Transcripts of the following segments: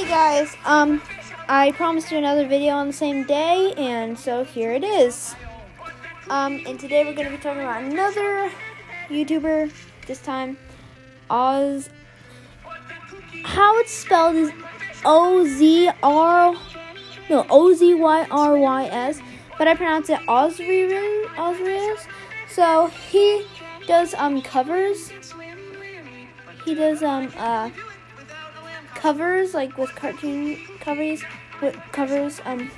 Hey guys, um, I promised you another video on the same day, and so here it is. Um, and today we're to be talking about another YouTuber, this time Oz. How it's spelled is O Z R, no, O Z Y R Y S, but I pronounce it Ozrius. Ozrius. So he does um covers. He does um uh covers like with cartoon covers with covers um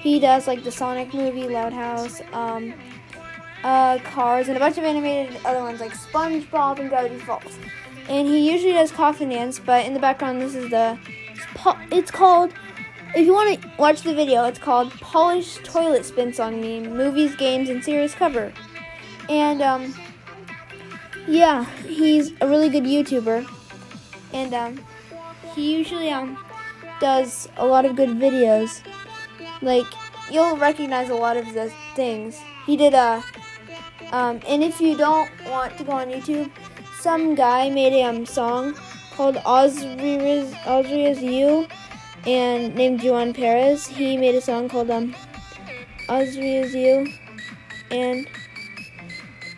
he does like the Sonic movie, Loud House, um uh Cars and a bunch of animated other ones like SpongeBob and Gravity Falls. And he usually does coffin dance, but in the background this is the it's called if you want to watch the video, it's called Polished Toilet Spin Song Meme, Movies, Games, and Series Cover. And, um, yeah, he's a really good YouTuber. And, um, he usually, um, does a lot of good videos. Like, you'll recognize a lot of the things. He did a, um, and if you don't want to go on YouTube, some guy made a um, song called Ozria's, Ozria's You and named Juan Perez. He made a song called um Ozria's You and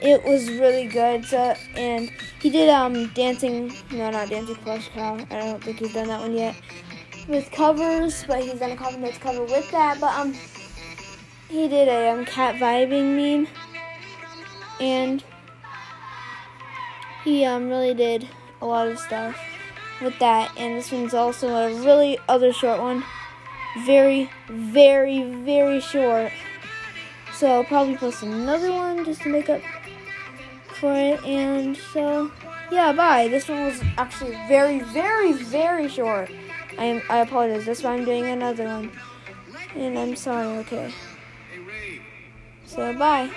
it was really good. So and he did um dancing no not dancing flush cow. I don't think he's done that one yet. With covers, but he's done a coffin dance cover with that. But um he did a um cat vibing meme and he um really did a lot of stuff with that. And this one's also a really other short one. Very, very, very short. So I'll probably post another one just to make up for it. And so, yeah, bye. This one was actually very, very, very short. I am, I apologize. That's why I'm doing another one. And I'm sorry, okay. So, bye.